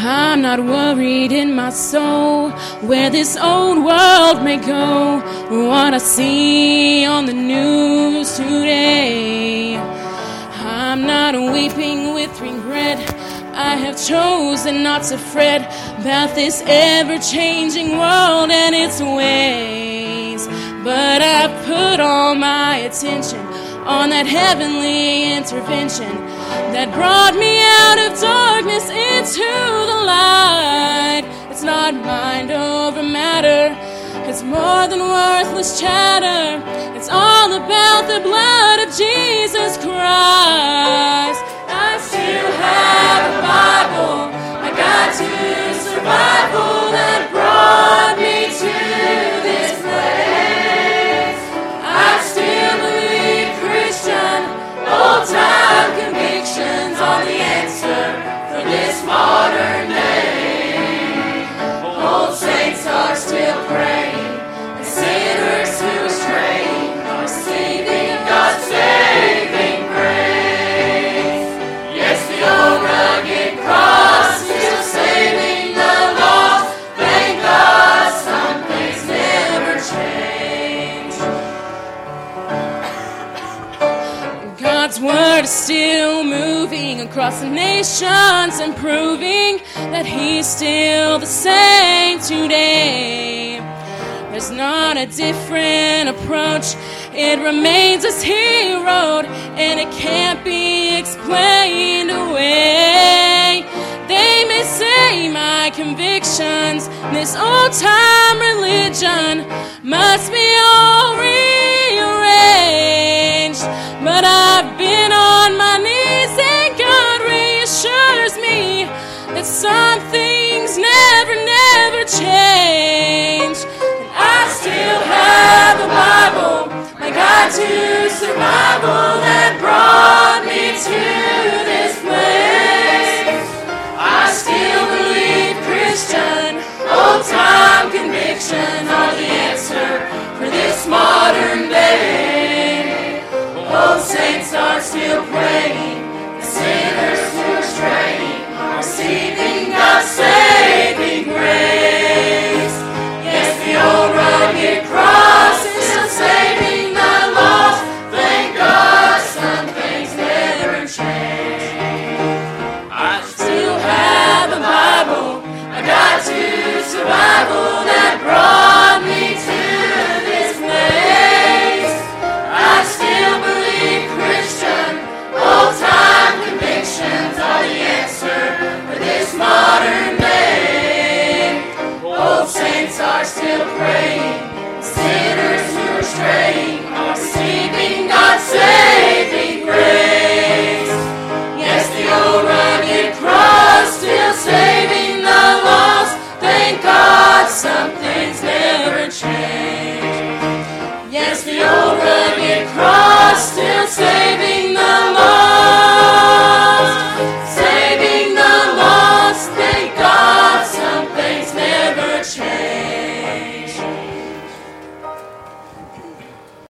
I'm not worried in my soul where this old world may go, what I see on the news today. I'm not weeping with regret. I have chosen not to fret about this ever changing world and its ways. But I've put all my attention on that heavenly intervention that brought me out of darkness into the light. It's not mind over matter, it's more than worthless chatter. It's all about the blood of Jesus Christ. Still moving across the nations and proving that He's still the same today. There's not a different approach, it remains as He wrote, and it can't be explained away. They may say my convictions, this old time religion must be all rearranged. But I've been my knees and God reassures me that some things never, never change. And I still have a Bible, my God to survival that brought me to Old saints are still praying, still praying,